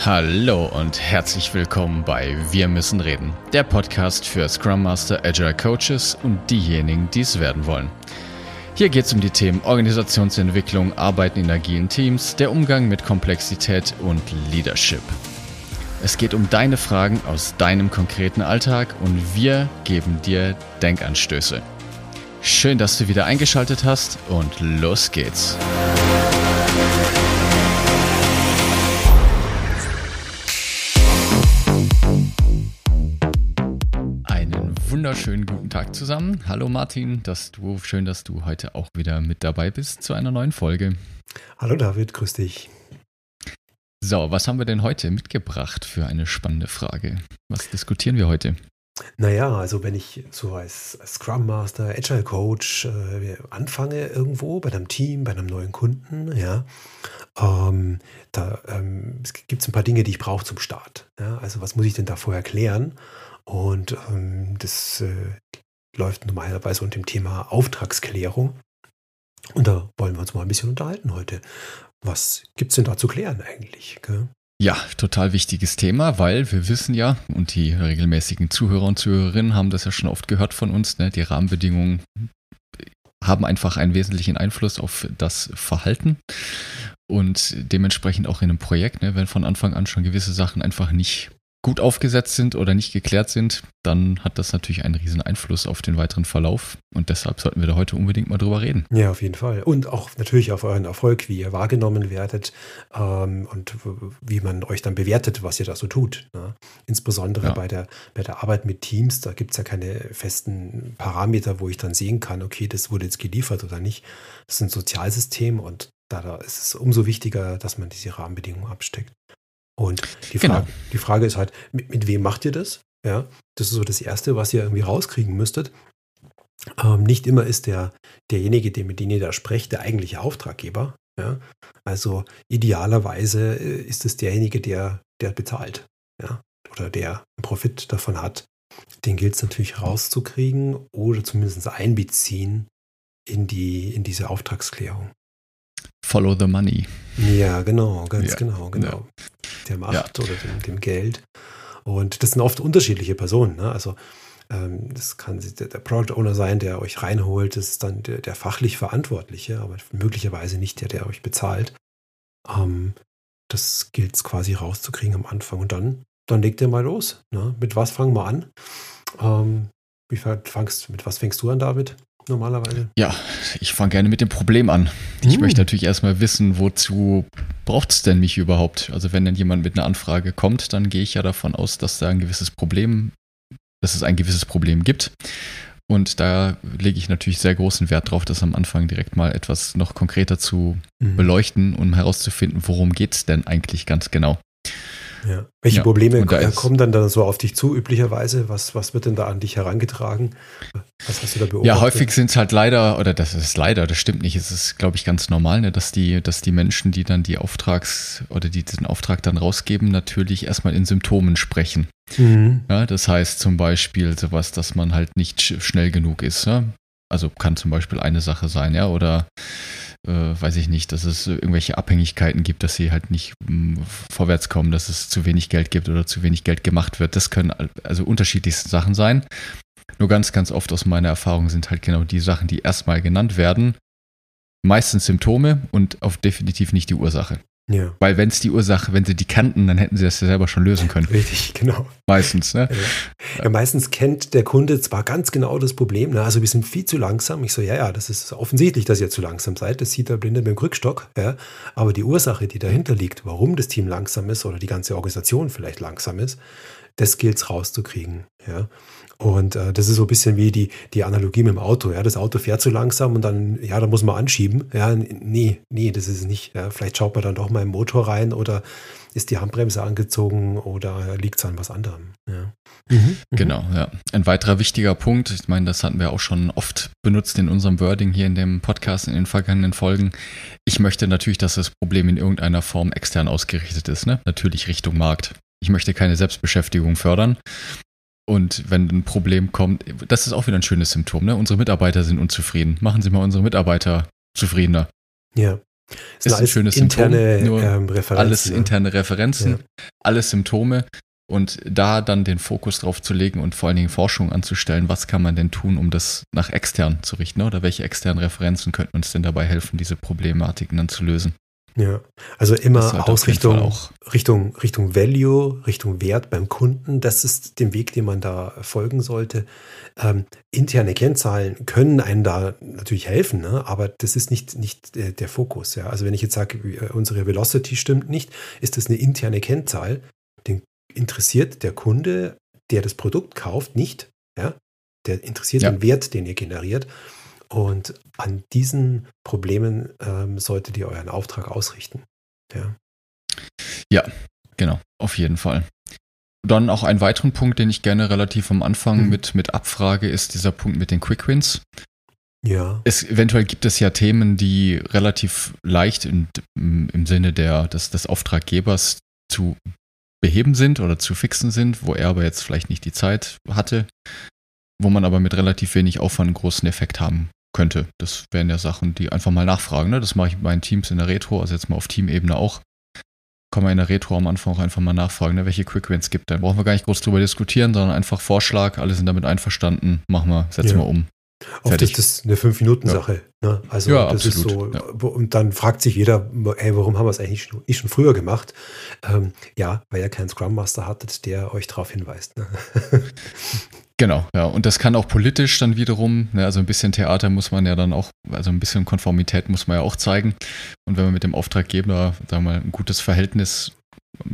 Hallo und herzlich willkommen bei Wir müssen reden, der Podcast für Scrum Master, Agile Coaches und diejenigen, die es werden wollen. Hier geht es um die Themen Organisationsentwicklung, Arbeiten in agilen Teams, der Umgang mit Komplexität und Leadership. Es geht um deine Fragen aus deinem konkreten Alltag und wir geben dir Denkanstöße. Schön, dass du wieder eingeschaltet hast und los geht's. Wunderschönen guten Tag zusammen. Hallo Martin, dass du, schön, dass du heute auch wieder mit dabei bist zu einer neuen Folge. Hallo David, grüß dich. So, was haben wir denn heute mitgebracht für eine spannende Frage? Was diskutieren wir heute? Naja, also wenn ich so als, Scrum Master, Agile Coach äh, anfange irgendwo bei einem Team, bei einem neuen Kunden, ja, ähm, da ähm, gibt es ein paar Dinge, die ich brauche zum Start. Ja? Also was muss ich denn da vorher klären? Und ähm, das äh, läuft normalerweise unter dem Thema Auftragsklärung. Und da wollen wir uns mal ein bisschen unterhalten heute. Was gibt es denn da zu klären eigentlich? Gell? Ja, total wichtiges Thema, weil wir wissen ja, und die regelmäßigen Zuhörer und Zuhörerinnen haben das ja schon oft gehört von uns, ne, die Rahmenbedingungen haben einfach einen wesentlichen Einfluss auf das Verhalten und dementsprechend auch in einem Projekt, ne, wenn von Anfang an schon gewisse Sachen einfach nicht gut aufgesetzt sind oder nicht geklärt sind, dann hat das natürlich einen riesen Einfluss auf den weiteren Verlauf. Und deshalb sollten wir da heute unbedingt mal drüber reden. Ja, auf jeden Fall. Und auch natürlich auf euren Erfolg, wie ihr wahrgenommen werdet ähm, und wie man euch dann bewertet, was ihr da so tut. Ne? Insbesondere ja. bei, der, bei der Arbeit mit Teams, da gibt es ja keine festen Parameter, wo ich dann sehen kann, okay, das wurde jetzt geliefert oder nicht. Das ist ein Sozialsystem und da, da ist es umso wichtiger, dass man diese Rahmenbedingungen absteckt. Und die, genau. Frage, die Frage ist halt, mit, mit, wem macht ihr das? Ja, das ist so das Erste, was ihr irgendwie rauskriegen müsstet. Ähm, nicht immer ist der, derjenige, der mit dem ihr da sprecht, der eigentliche Auftraggeber. Ja? Also idealerweise äh, ist es derjenige, der, der bezahlt. Ja? Oder der einen Profit davon hat. Den gilt es natürlich rauszukriegen oder zumindest einbeziehen in, die, in diese Auftragsklärung. Follow the money. Ja, genau, ganz ja, genau, genau. Ja. Der Macht ja. oder dem, dem, Geld. Und das sind oft unterschiedliche Personen. Ne? Also ähm, das kann der, der Product Owner sein, der euch reinholt. Das ist dann der, der fachlich Verantwortliche, aber möglicherweise nicht der, der euch bezahlt. Ähm, das gilt es quasi rauszukriegen am Anfang. Und dann, dann legt ihr mal los. Ne? Mit was fangen wir an? Ähm, wie fangst, mit was fängst du an, David? Normalerweise? Ja, ich fange gerne mit dem Problem an. Ich hm. möchte natürlich erstmal wissen, wozu braucht es denn mich überhaupt? Also wenn dann jemand mit einer Anfrage kommt, dann gehe ich ja davon aus, dass da ein gewisses Problem, dass es ein gewisses Problem gibt. Und da lege ich natürlich sehr großen Wert drauf, das am Anfang direkt mal etwas noch konkreter zu mhm. beleuchten, um herauszufinden, worum geht es denn eigentlich ganz genau. Ja. Welche ja, Probleme kommen dann, dann so auf dich zu, üblicherweise? Was, was wird denn da an dich herangetragen? Was hast du da beobachtet? Ja, häufig sind es halt leider, oder das ist leider, das stimmt nicht, es ist, glaube ich, ganz normal, ne, dass die, dass die Menschen, die dann die Auftrags- oder die diesen Auftrag dann rausgeben, natürlich erstmal in Symptomen sprechen. Mhm. Ja, das heißt zum Beispiel sowas, dass man halt nicht schnell genug ist. Ja? Also kann zum Beispiel eine Sache sein, ja, oder äh, weiß ich nicht, dass es irgendwelche Abhängigkeiten gibt, dass sie halt nicht mm, vorwärts kommen, dass es zu wenig Geld gibt oder zu wenig Geld gemacht wird. Das können also unterschiedlichste Sachen sein. Nur ganz, ganz oft aus meiner Erfahrung sind halt genau die Sachen, die erstmal genannt werden, meistens Symptome und auf definitiv nicht die Ursache. Ja. Weil wenn es die Ursache, wenn sie die kannten, dann hätten sie das ja selber schon lösen können. Richtig, genau. Meistens, ne? Ja. ja. meistens kennt der Kunde zwar ganz genau das Problem, ne? also wir sind viel zu langsam. Ich so, ja, ja, das ist offensichtlich, dass ihr zu langsam seid. Das sieht der Blinde mit dem Krückstock. Ja? Aber die Ursache, die dahinter liegt, warum das Team langsam ist oder die ganze Organisation vielleicht langsam ist, das gilt es rauszukriegen. Ja? Und äh, das ist so ein bisschen wie die, die Analogie mit dem Auto. Ja? Das Auto fährt zu langsam und dann, ja, da muss man anschieben. Ja, nee, nee, das ist es nicht. Ja? Vielleicht schaut man dann doch mal im Motor rein oder ist die Handbremse angezogen oder liegt es an was anderem. Ja. Mhm, mhm, genau, ja. Ein weiterer wichtiger Punkt, ich meine, das hatten wir auch schon oft benutzt in unserem Wording hier in dem Podcast in den vergangenen Folgen. Ich möchte natürlich, dass das Problem in irgendeiner Form extern ausgerichtet ist, ne? Natürlich Richtung Markt. Ich möchte keine Selbstbeschäftigung fördern. Und wenn ein Problem kommt, das ist auch wieder ein schönes Symptom. Ne? Unsere Mitarbeiter sind unzufrieden. Machen Sie mal unsere Mitarbeiter zufriedener. Ja. Das ist ein schönes interne Symptom, ähm, Referenzen. Alles ne? interne Referenzen, ja. alles Symptome und da dann den Fokus drauf zu legen und vor allen Dingen Forschung anzustellen, was kann man denn tun, um das nach extern zu richten ne? oder welche externen Referenzen könnten uns denn dabei helfen, diese Problematiken dann zu lösen. Ja, also immer halt Ausrichtung Richtung, Richtung Value, Richtung Wert beim Kunden. Das ist der Weg, den man da folgen sollte. Ähm, interne Kennzahlen können einem da natürlich helfen, ne? aber das ist nicht, nicht der, der Fokus. Ja? Also wenn ich jetzt sage, äh, unsere Velocity stimmt nicht, ist das eine interne Kennzahl. Den interessiert der Kunde, der das Produkt kauft, nicht. Ja? Der interessiert ja. den Wert, den ihr generiert. Und an diesen Problemen ähm, solltet ihr euren Auftrag ausrichten. Ja. ja, genau, auf jeden Fall. Dann auch einen weiteren Punkt, den ich gerne relativ am Anfang mhm. mit, mit abfrage, ist dieser Punkt mit den Quick Wins. Ja. Es, eventuell gibt es ja Themen, die relativ leicht in, im, Sinne der, des, des Auftraggebers zu beheben sind oder zu fixen sind, wo er aber jetzt vielleicht nicht die Zeit hatte, wo man aber mit relativ wenig Aufwand einen großen Effekt haben könnte. Das wären ja Sachen, die einfach mal nachfragen. Ne? Das mache ich bei meinen Teams in der Retro, also jetzt mal auf Teamebene auch. Kann man in der Retro am Anfang auch einfach mal nachfragen, ne, welche Quick Wins gibt. Dann brauchen wir gar nicht groß drüber diskutieren, sondern einfach Vorschlag, alle sind damit einverstanden, machen wir, setzen ja. wir um. Oft ist das eine Fünf-Minuten-Sache. Ja. Ne? Also ja, das absolut. ist so, ja. und dann fragt sich jeder, ey, warum haben wir es eigentlich nicht schon früher gemacht? Ähm, ja, weil ihr keinen Scrum Master hattet, der euch darauf hinweist. Ne? Genau, ja. Und das kann auch politisch dann wiederum, ne, also ein bisschen Theater muss man ja dann auch, also ein bisschen Konformität muss man ja auch zeigen. Und wenn man mit dem Auftraggeber, sagen wir mal, ein gutes Verhältnis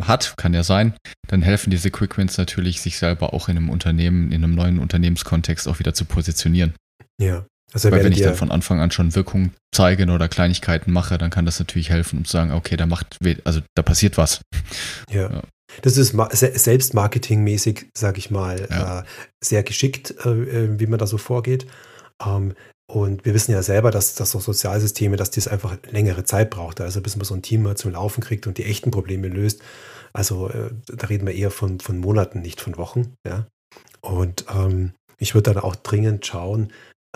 hat, kann ja sein, dann helfen diese Quick Wins natürlich, sich selber auch in einem Unternehmen, in einem neuen Unternehmenskontext auch wieder zu positionieren. Ja. Also Weil wenn ich dann von Anfang an schon Wirkung zeige oder Kleinigkeiten mache, dann kann das natürlich helfen, um zu sagen, okay, da macht, also da passiert was. Ja. ja. Das ist selbstmarketingmäßig, sage ich mal, ja. äh, sehr geschickt, äh, äh, wie man da so vorgeht. Ähm, und wir wissen ja selber, dass, dass so Sozialsysteme, dass das einfach längere Zeit braucht. Also bis man so ein Team mal zum Laufen kriegt und die echten Probleme löst. Also da reden wir eher von, von Monaten, nicht von Wochen. Ja? Und ähm, ich würde dann auch dringend schauen,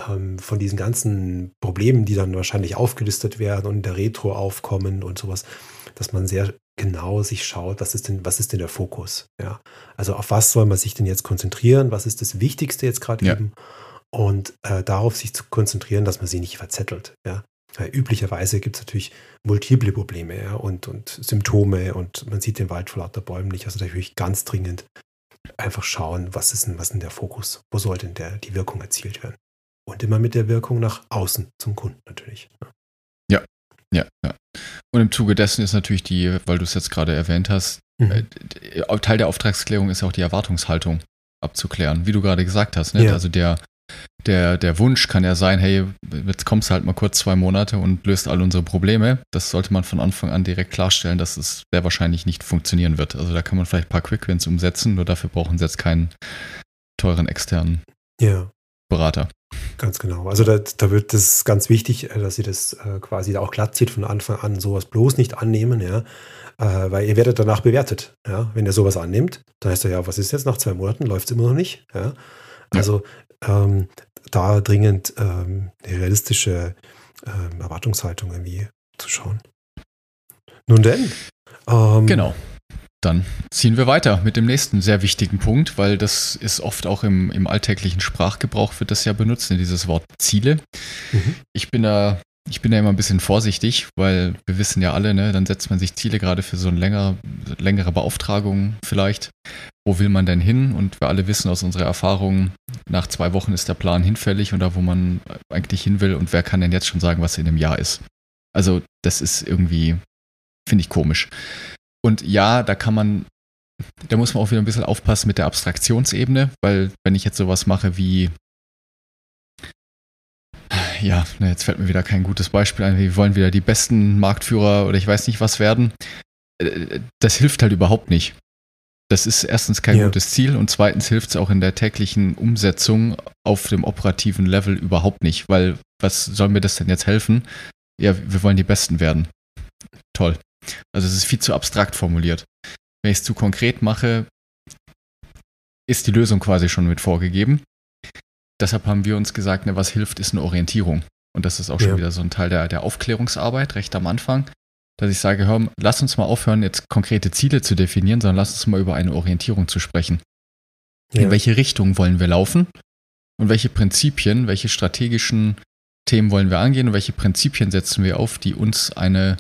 ähm, von diesen ganzen Problemen, die dann wahrscheinlich aufgelistet werden und in der Retro aufkommen und sowas, dass man sehr genau sich schaut, was ist denn, was ist denn der Fokus? Ja. Also auf was soll man sich denn jetzt konzentrieren? Was ist das Wichtigste jetzt gerade ja. eben? Und äh, darauf sich zu konzentrieren, dass man sie nicht verzettelt. Ja. Ja, üblicherweise gibt es natürlich multiple Probleme ja, und, und Symptome und man sieht den Wald vor lauter Bäumen nicht. Also natürlich ganz dringend einfach schauen, was ist denn, was ist denn der Fokus? Wo soll denn der, die Wirkung erzielt werden? Und immer mit der Wirkung nach außen zum Kunden natürlich. Ja, ja, ja. Und im Zuge dessen ist natürlich die, weil du es jetzt gerade erwähnt hast, mhm. Äh, Teil der Auftragsklärung ist auch die Erwartungshaltung abzuklären, wie du gerade gesagt hast. Ne? Ja. Also der, der, der Wunsch kann ja sein, hey, jetzt kommst du halt mal kurz zwei Monate und löst all unsere Probleme. Das sollte man von Anfang an direkt klarstellen, dass es sehr wahrscheinlich nicht funktionieren wird. Also da kann man vielleicht ein paar Quick-Wins umsetzen, nur dafür brauchen sie jetzt keinen teuren externen ja. Berater. Ganz genau. Also da, da wird das ganz wichtig, äh, dass ihr das äh, quasi da auch glatt zieht von Anfang an, sowas bloß nicht annehmen, ja. Äh, weil ihr werdet danach bewertet. Ja. Wenn ihr sowas annimmt, dann heißt er ja, was ist jetzt nach zwei Monaten? Läuft es immer noch nicht. Ja. Also. Ähm, da dringend ähm, eine realistische ähm, Erwartungshaltung irgendwie zu schauen. Nun denn. Ähm, genau. Dann ziehen wir weiter mit dem nächsten sehr wichtigen Punkt, weil das ist oft auch im, im alltäglichen Sprachgebrauch wird das ja benutzt, ne, dieses Wort Ziele. Mhm. Ich bin da, ich bin da immer ein bisschen vorsichtig, weil wir wissen ja alle, ne, dann setzt man sich Ziele gerade für so eine längere, längere Beauftragung vielleicht. Wo will man denn hin? Und wir alle wissen aus unserer Erfahrung, nach zwei Wochen ist der Plan hinfällig und da, wo man eigentlich hin will und wer kann denn jetzt schon sagen, was in einem Jahr ist? Also, das ist irgendwie, finde ich komisch. Und ja, da kann man, da muss man auch wieder ein bisschen aufpassen mit der Abstraktionsebene, weil wenn ich jetzt sowas mache wie, ja, jetzt fällt mir wieder kein gutes Beispiel ein, wir wollen wieder die besten Marktführer oder ich weiß nicht was werden, äh, das hilft halt überhaupt nicht. Das ist erstens kein ja. gutes Ziel und zweitens hilft es auch in der täglichen Umsetzung auf dem operativen Level überhaupt nicht, weil was soll mir das denn jetzt helfen? Ja, wir wollen die Besten werden. Toll. Also es ist viel zu abstrakt formuliert. Wenn ich es zu konkret mache, ist die Lösung quasi schon mit vorgegeben. Deshalb haben wir uns gesagt, ne, was hilft, ist eine Orientierung. Und das ist auch schon ja. wieder so ein Teil der, der Aufklärungsarbeit, recht am Anfang, dass ich sage, hör, lass uns mal aufhören, jetzt konkrete Ziele zu definieren, sondern lass uns mal über eine Orientierung zu sprechen. Ja. In welche Richtung wollen wir laufen? Und welche Prinzipien, welche strategischen Themen wollen wir angehen und welche Prinzipien setzen wir auf, die uns eine,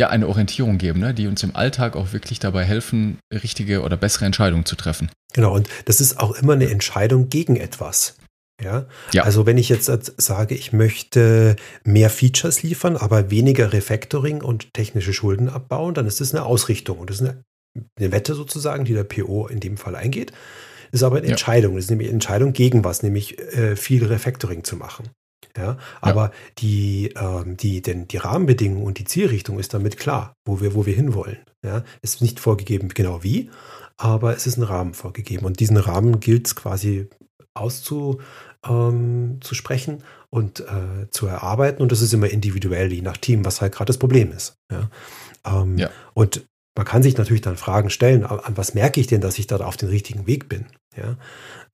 ja, eine Orientierung geben, ne? die uns im Alltag auch wirklich dabei helfen, richtige oder bessere Entscheidungen zu treffen. Genau, und das ist auch immer eine Entscheidung gegen etwas. Ja? ja? Also wenn ich jetzt sage, ich möchte mehr Features liefern, aber weniger Refactoring und technische Schulden abbauen, dann ist das eine Ausrichtung und das ist eine, eine Wette sozusagen, die der PO in dem Fall eingeht. Das ist aber eine ja. Entscheidung. Das ist nämlich eine Entscheidung gegen was, nämlich äh, viel Refactoring zu machen. Ja, aber ja. die, ähm, die, denn die Rahmenbedingungen und die Zielrichtung ist damit klar, wo wir, wo wir hinwollen. Ja, es ist nicht vorgegeben, genau wie, aber es ist ein Rahmen vorgegeben. Und diesen Rahmen gilt es quasi auszusprechen ähm, und äh, zu erarbeiten. Und das ist immer individuell, je nach Team, was halt gerade das Problem ist. Ja? Ähm, ja. Und man kann sich natürlich dann Fragen stellen, an was merke ich denn, dass ich da auf dem richtigen Weg bin? Ja?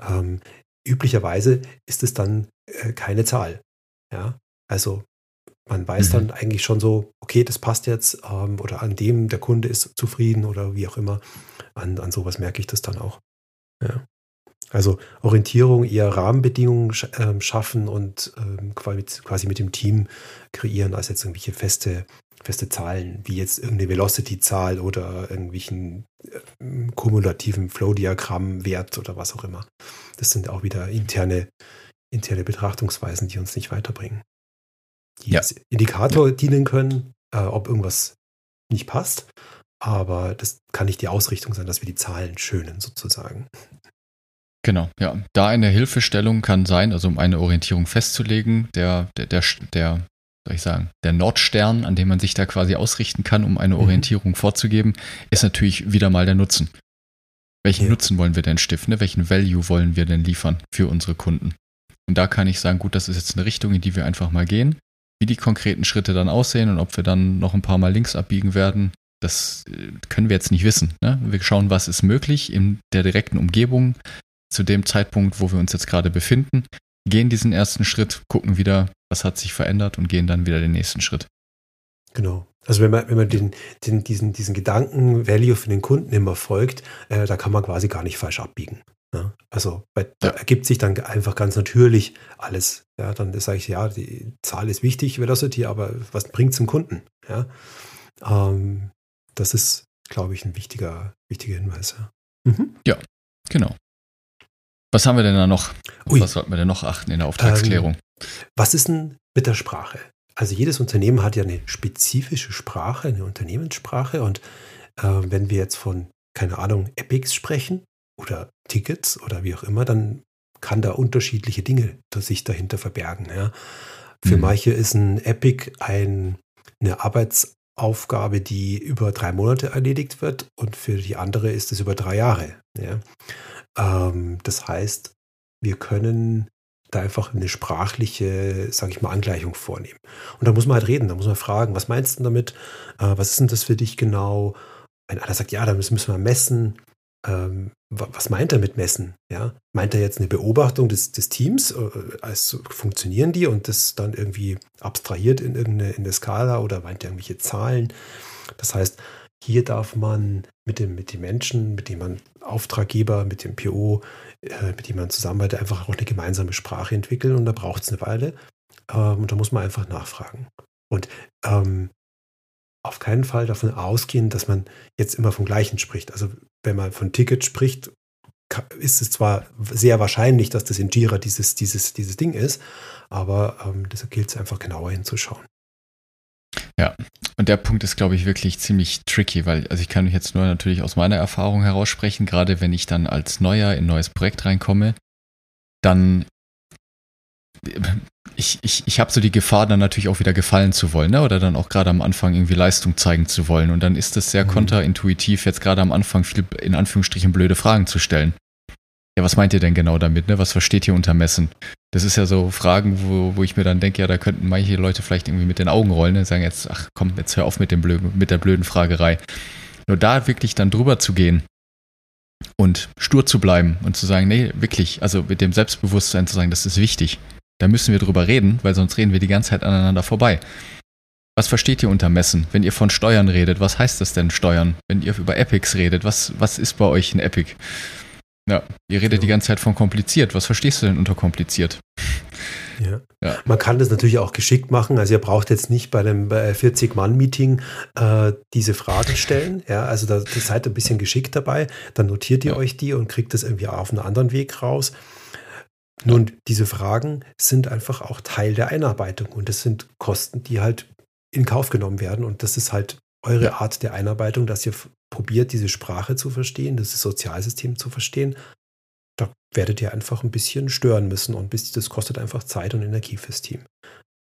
Ähm, üblicherweise ist es dann äh, keine Zahl. Ja? Also man weiß mhm. dann eigentlich schon so, okay, das passt jetzt ähm, oder an dem der Kunde ist zufrieden oder wie auch immer. An, an sowas merke ich das dann auch. Ja. Also Orientierung, eher Rahmenbedingungen äh, schaffen und ähm, quasi mit dem Team kreieren, als jetzt irgendwelche feste, feste Zahlen, wie jetzt irgendeine Velocity-Zahl oder irgendwelchen äh, kumulativen Flow-Diagramm-Wert oder was auch immer. Das sind auch wieder interne, interne Betrachtungsweisen, die uns nicht weiterbringen. Die ja. als Indikator dienen können, äh, ob irgendwas nicht passt, aber das kann nicht die Ausrichtung sein, dass wir die Zahlen schönen sozusagen. Genau, ja. Da eine Hilfestellung kann sein, also um eine Orientierung festzulegen, der, der, der, der soll ich sagen, der Nordstern, an dem man sich da quasi ausrichten kann, um eine mhm. Orientierung vorzugeben, ist natürlich wieder mal der Nutzen. Welchen ja. Nutzen wollen wir denn stiften? Ne? Welchen Value wollen wir denn liefern für unsere Kunden? Und da kann ich sagen, gut, das ist jetzt eine Richtung, in die wir einfach mal gehen. Wie die konkreten Schritte dann aussehen und ob wir dann noch ein paar Mal links abbiegen werden, das äh, können wir jetzt nicht wissen. Ne? Wir schauen, was ist möglich in der direkten Umgebung, zu dem Zeitpunkt, wo wir uns jetzt gerade befinden, gehen diesen ersten Schritt, gucken wieder, was hat sich verändert und gehen dann wieder den nächsten Schritt. Genau. Also wenn man, wenn man den, den, diesen, diesen Gedanken-Value für den Kunden immer folgt, äh, da kann man quasi gar nicht falsch abbiegen. Ja? Also bei, da ergibt sich dann einfach ganz natürlich alles. Ja, dann sage ich, ja, die Zahl ist wichtig, Velocity, aber was bringt es dem Kunden? Ja, ähm, das ist, glaube ich, ein wichtiger, wichtiger Hinweis. Ja. Mhm. ja, genau. Was haben wir denn da noch? Ui. Was sollten wir denn noch achten in der Auftragsklärung? Ähm, was ist denn mit der Sprache? Also jedes Unternehmen hat ja eine spezifische Sprache, eine Unternehmenssprache. Und äh, wenn wir jetzt von, keine Ahnung, Epics sprechen oder Tickets oder wie auch immer, dann kann da unterschiedliche Dinge sich dahinter verbergen. Ja. Für mhm. manche ist ein Epic ein, eine Arbeitsaufgabe, die über drei Monate erledigt wird und für die andere ist es über drei Jahre. Ja. Ähm, das heißt, wir können da einfach eine sprachliche, sage ich mal, Angleichung vornehmen. Und da muss man halt reden, da muss man fragen, was meinst du damit? Äh, was ist denn das für dich genau? Wenn einer sagt, ja, da müssen, wir messen. Ähm, was meint er mit messen? Ja? Meint er jetzt eine Beobachtung des, des Teams? Also funktionieren die und das dann irgendwie abstrahiert in irgendeine in der Skala oder meint er irgendwelche Zahlen? Das heißt, hier darf man mit dem, mit den Menschen, mit dem man Auftraggeber, mit dem PO, äh, mit dem man zusammenarbeitet, einfach auch eine gemeinsame Sprache entwickeln und da braucht es eine Weile. Ähm, und da muss man einfach nachfragen. Und ähm, auf keinen Fall davon ausgehen, dass man jetzt immer vom Gleichen spricht. Also wenn man von Ticket spricht, ist es zwar sehr wahrscheinlich, dass das in Jira dieses, dieses, dieses Ding ist, aber ähm, deshalb gilt es einfach genauer hinzuschauen. Ja, der Punkt ist, glaube ich, wirklich ziemlich tricky, weil, also ich kann mich jetzt nur natürlich aus meiner Erfahrung heraus sprechen, gerade wenn ich dann als Neuer in ein neues Projekt reinkomme, dann ich, ich, ich habe so die Gefahr, dann natürlich auch wieder gefallen zu wollen, ne? oder dann auch gerade am Anfang irgendwie Leistung zeigen zu wollen. Und dann ist es sehr mhm. kontraintuitiv, jetzt gerade am Anfang viel in Anführungsstrichen blöde Fragen zu stellen. Ja, was meint ihr denn genau damit? Ne? Was versteht ihr unter Messen? Das ist ja so Fragen, wo, wo ich mir dann denke, ja, da könnten manche Leute vielleicht irgendwie mit den Augen rollen und sagen jetzt, ach komm, jetzt hör auf mit, dem blöden, mit der blöden Fragerei. Nur da wirklich dann drüber zu gehen und stur zu bleiben und zu sagen, nee, wirklich, also mit dem Selbstbewusstsein zu sagen, das ist wichtig. Da müssen wir drüber reden, weil sonst reden wir die ganze Zeit aneinander vorbei. Was versteht ihr unter Messen? Wenn ihr von Steuern redet, was heißt das denn Steuern? Wenn ihr über Epics redet, was, was ist bei euch ein Epic? Ja, ihr redet ja. die ganze Zeit von kompliziert. Was verstehst du denn unter kompliziert? Ja. ja. Man kann das natürlich auch geschickt machen. Also ihr braucht jetzt nicht bei einem 40-Mann-Meeting äh, diese Fragen stellen. Ja, also da, da seid ein bisschen geschickt dabei. Dann notiert ihr ja. euch die und kriegt das irgendwie auf einen anderen Weg raus. Nun, diese Fragen sind einfach auch Teil der Einarbeitung und das sind Kosten, die halt in Kauf genommen werden. Und das ist halt eure Art der Einarbeitung, dass ihr probiert, diese Sprache zu verstehen, das Sozialsystem zu verstehen da werdet ihr einfach ein bisschen stören müssen und das kostet einfach Zeit und Energie fürs Team.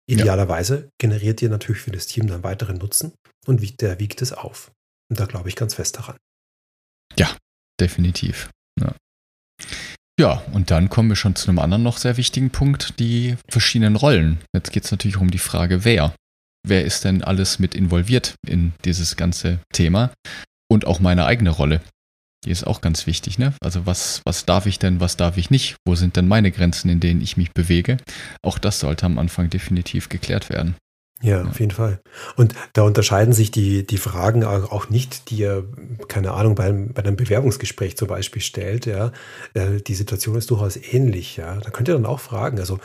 Idealerweise ja. generiert ihr natürlich für das Team dann weiteren Nutzen und der wiegt es auf. Und da glaube ich ganz fest daran. Ja, definitiv. Ja. ja, und dann kommen wir schon zu einem anderen noch sehr wichtigen Punkt, die verschiedenen Rollen. Jetzt geht es natürlich um die Frage, wer. Wer ist denn alles mit involviert in dieses ganze Thema? Und auch meine eigene Rolle. Die ist auch ganz wichtig, ne? Also was, was darf ich denn, was darf ich nicht? Wo sind denn meine Grenzen, in denen ich mich bewege? Auch das sollte am Anfang definitiv geklärt werden. Ja, auf jeden Fall. Und da unterscheiden sich die, die Fragen auch nicht, die ihr, keine Ahnung, beim, bei einem Bewerbungsgespräch zum Beispiel stellt. Ja. Äh, die Situation ist durchaus ähnlich. Ja. Da könnt ihr dann auch fragen, also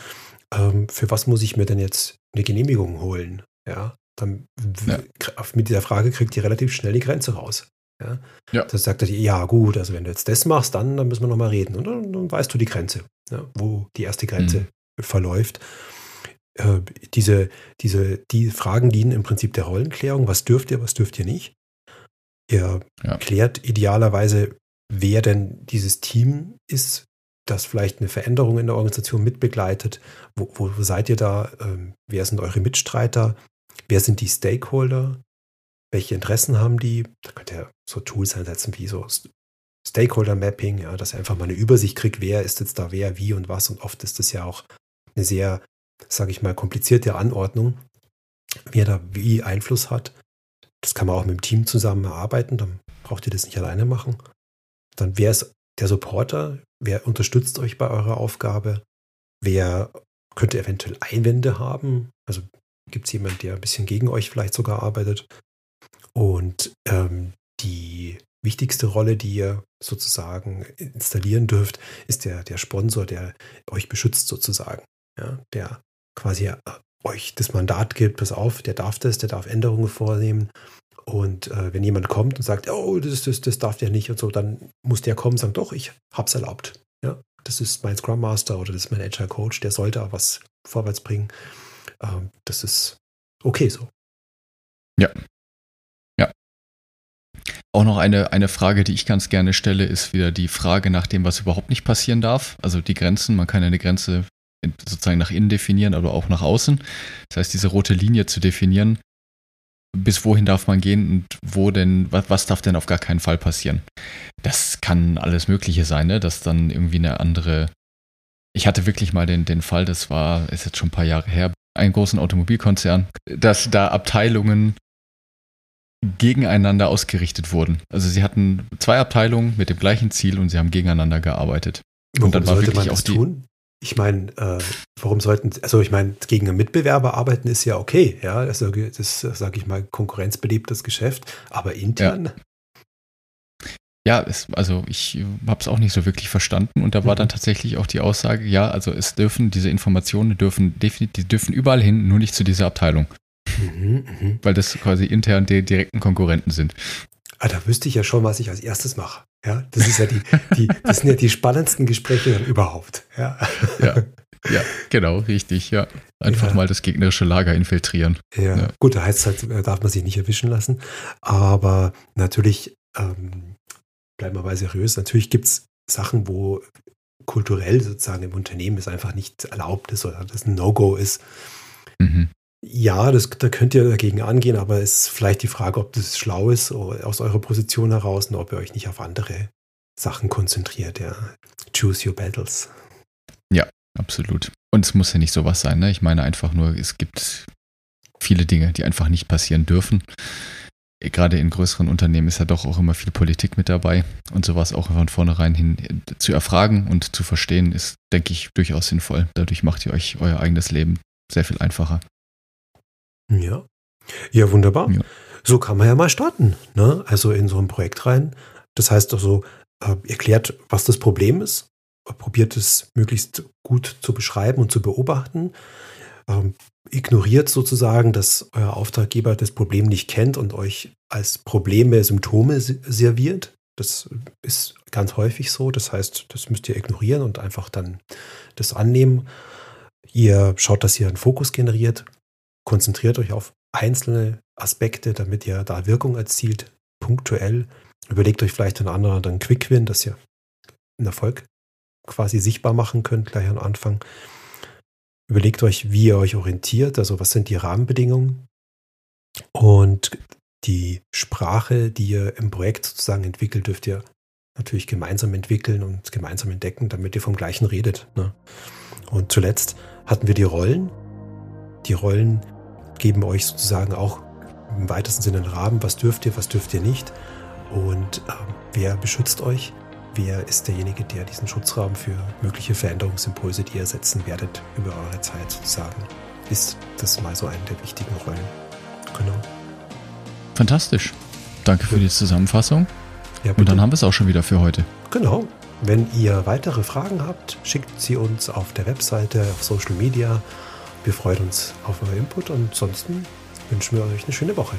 ähm, für was muss ich mir denn jetzt eine Genehmigung holen? Ja. Dann ja. mit dieser Frage kriegt ihr relativ schnell die Grenze raus. Ja? ja. Das sagt er, ja gut, also wenn du jetzt das machst, dann, dann müssen wir nochmal reden. Und dann, dann, weißt du die Grenze, ja, wo die erste Grenze mhm. verläuft. Äh, diese, diese, die Fragen dienen im Prinzip der Rollenklärung. Was dürft ihr, was dürft ihr nicht? Ihr ja. klärt idealerweise, wer denn dieses Team ist, das vielleicht eine Veränderung in der Organisation mitbegleitet. Wo, wo seid ihr da? Ähm, wer sind eure Mitstreiter? Wer sind die Stakeholder? welche Interessen haben die. Da könnt ihr so Tools einsetzen wie so Stakeholder Mapping, ja, dass ihr einfach mal eine Übersicht kriegt, wer ist jetzt da wer, wie und was. Und oft ist das ja auch eine sehr, sage ich mal, komplizierte Anordnung, wer da wie Einfluss hat. Das kann man auch mit dem Team zusammen erarbeiten, dann braucht ihr das nicht alleine machen. Dann wer ist der Supporter, wer unterstützt euch bei eurer Aufgabe, wer könnte eventuell Einwände haben, also gibt es jemanden, der ein bisschen gegen euch vielleicht sogar arbeitet. Und ähm, die wichtigste Rolle, die ihr sozusagen installieren dürft, ist der, der Sponsor, der euch beschützt sozusagen. Ja, der quasi äh, euch das Mandat gibt, pass auf, der darf das, der darf Änderungen vornehmen. Und äh, wenn jemand kommt und sagt, oh, das, das, das darf der nicht und so, dann muss der kommen und sagen, doch, ich hab's erlaubt. Ja, das ist mein Scrum Master oder das ist mein Agile Coach, der sollte auch was vorwärts bringen. Ähm, das ist okay so. Ja, auch noch eine, eine Frage, die ich ganz gerne stelle, ist wieder die Frage nach dem, was überhaupt nicht passieren darf. Also die Grenzen, man kann ja eine Grenze sozusagen nach innen definieren, aber auch nach außen. Das heißt, diese rote Linie zu definieren, bis wohin darf man gehen und wo denn, was, was darf denn auf gar keinen Fall passieren? Das kann alles Mögliche sein, ne? dass dann irgendwie eine andere. Ich hatte wirklich mal den, den Fall, das war, ist jetzt schon ein paar Jahre her, einen großen Automobilkonzern, dass da Abteilungen gegeneinander ausgerichtet wurden. Also sie hatten zwei Abteilungen mit dem gleichen Ziel und sie haben gegeneinander gearbeitet. Warum und dann war wirklich auch die, tun? Ich meine, äh, warum sollten, also ich meine, gegen einen Mitbewerber arbeiten ist ja okay, ja, also das, sage ich mal, konkurrenzbelebtes Geschäft, aber intern. Ja. Ja, es, also ich habe es auch nicht so wirklich verstanden und da war mhm. dann tatsächlich auch die Aussage, ja, also es dürfen diese Informationen dürfen definitiv, die dürfen überall hin, nur nicht zu dieser Abteilung. Mhm, mh. Weil das quasi intern die direkten Konkurrenten sind. Ah, da wüsste ich ja schon, was ich als erstes mache. Ja, das ist ja die, die das sind ja die spannendsten Gespräche überhaupt. Ja. ja. Ja, genau, richtig, ja. Einfach ja. mal das gegnerische Lager infiltrieren. Ja, ja. gut, da heißt es halt, äh, darf man sich nicht erwischen lassen. Aber natürlich, ähm, bleiben wir mal seriös, natürlich gibt es Sachen, wo kulturell sozusagen im Unternehmen es einfach nicht erlaubt ist oder das ein No-Go ist. Mhm. Ja, das, da könnt ihr dagegen angehen, aber es ist vielleicht die Frage, ob das schlau ist aus eurer Position heraus und ob ihr euch nicht auf andere Sachen konzentriert. Ja. Choose your battles. Ja, absolut. Und es muss ja nicht sowas sein. Ne? Ich meine einfach nur, es gibt viele Dinge, die einfach nicht passieren dürfen. Gerade in größeren Unternehmen ist ja doch auch immer viel Politik mit dabei und sowas auch von vornherein hin äh, zu erfragen und zu verstehen, ist, denke ich, durchaus sinnvoll. Dadurch macht ihr euch euer eigenes Leben sehr viel einfacher. Ja. Ja, wunderbar. Ja. So kann man ja mal starten. Ne? Also in so ein Projekt rein. Das heißt also, äh, erklärt, was das Problem ist, probiert es möglichst gut zu beschreiben und zu beobachten. Ähm, ignoriert sozusagen, dass euer Auftraggeber das Problem nicht kennt und euch als Probleme Symptome serviert. Das ist ganz häufig so. Das heißt, das müsst ihr ignorieren und einfach dann das annehmen. Ihr schaut, dass ihr einen Fokus generiert, konzentriert euch auf einzelne Aspekte, damit ihr da Wirkung erzielt, punktuell. Überlegt euch vielleicht einen anderen dann Quick-Win, dass ihr einen Erfolg quasi sichtbar machen könnt, gleich am Anfang. Überlegt euch, wie ihr euch orientiert, also was sind die Rahmenbedingungen und die Sprache, die ihr im Projekt sozusagen entwickelt, dürft ihr natürlich gemeinsam entwickeln und gemeinsam entdecken, damit ihr vom gleichen redet. Ne? Und zuletzt hatten wir die Rollen. Die Rollen geben euch sozusagen auch im weitesten Sinne einen Rahmen, was dürft ihr, was dürft ihr nicht und äh, wer beschützt euch wer ist derjenige, der diesen Schutzrahmen für mögliche Veränderungsimpulse, die ihr setzen werdet, über eure Zeit sozusagen, ist das mal so eine der wichtigen Rollen. Genau. Fantastisch. Danke für die Zusammenfassung. Ja, Und dann haben wir es auch schon wieder für heute. Genau. Wenn ihr weitere Fragen habt, schickt sie uns auf der Webseite, auf Social Media. Wir freuen uns auf euer Input und ansonsten wünschen wir euch eine schöne Woche.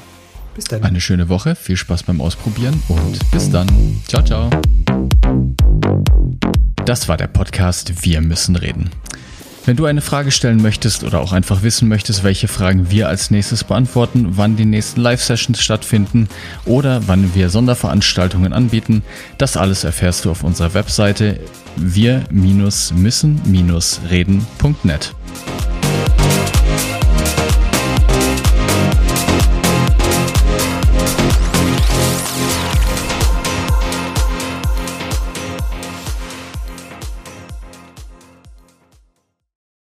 Bis dann. Eine schöne Woche, viel Spaß beim Ausprobieren und bis dann. Ciao, ciao. Das war der Podcast Wir müssen reden. Wenn du eine Frage stellen möchtest oder auch einfach wissen möchtest, welche Fragen wir als nächstes beantworten, wann die nächsten Live-Sessions stattfinden oder wann wir Sonderveranstaltungen anbieten, das alles erfährst du auf unserer Webseite wir-müssen-reden.net.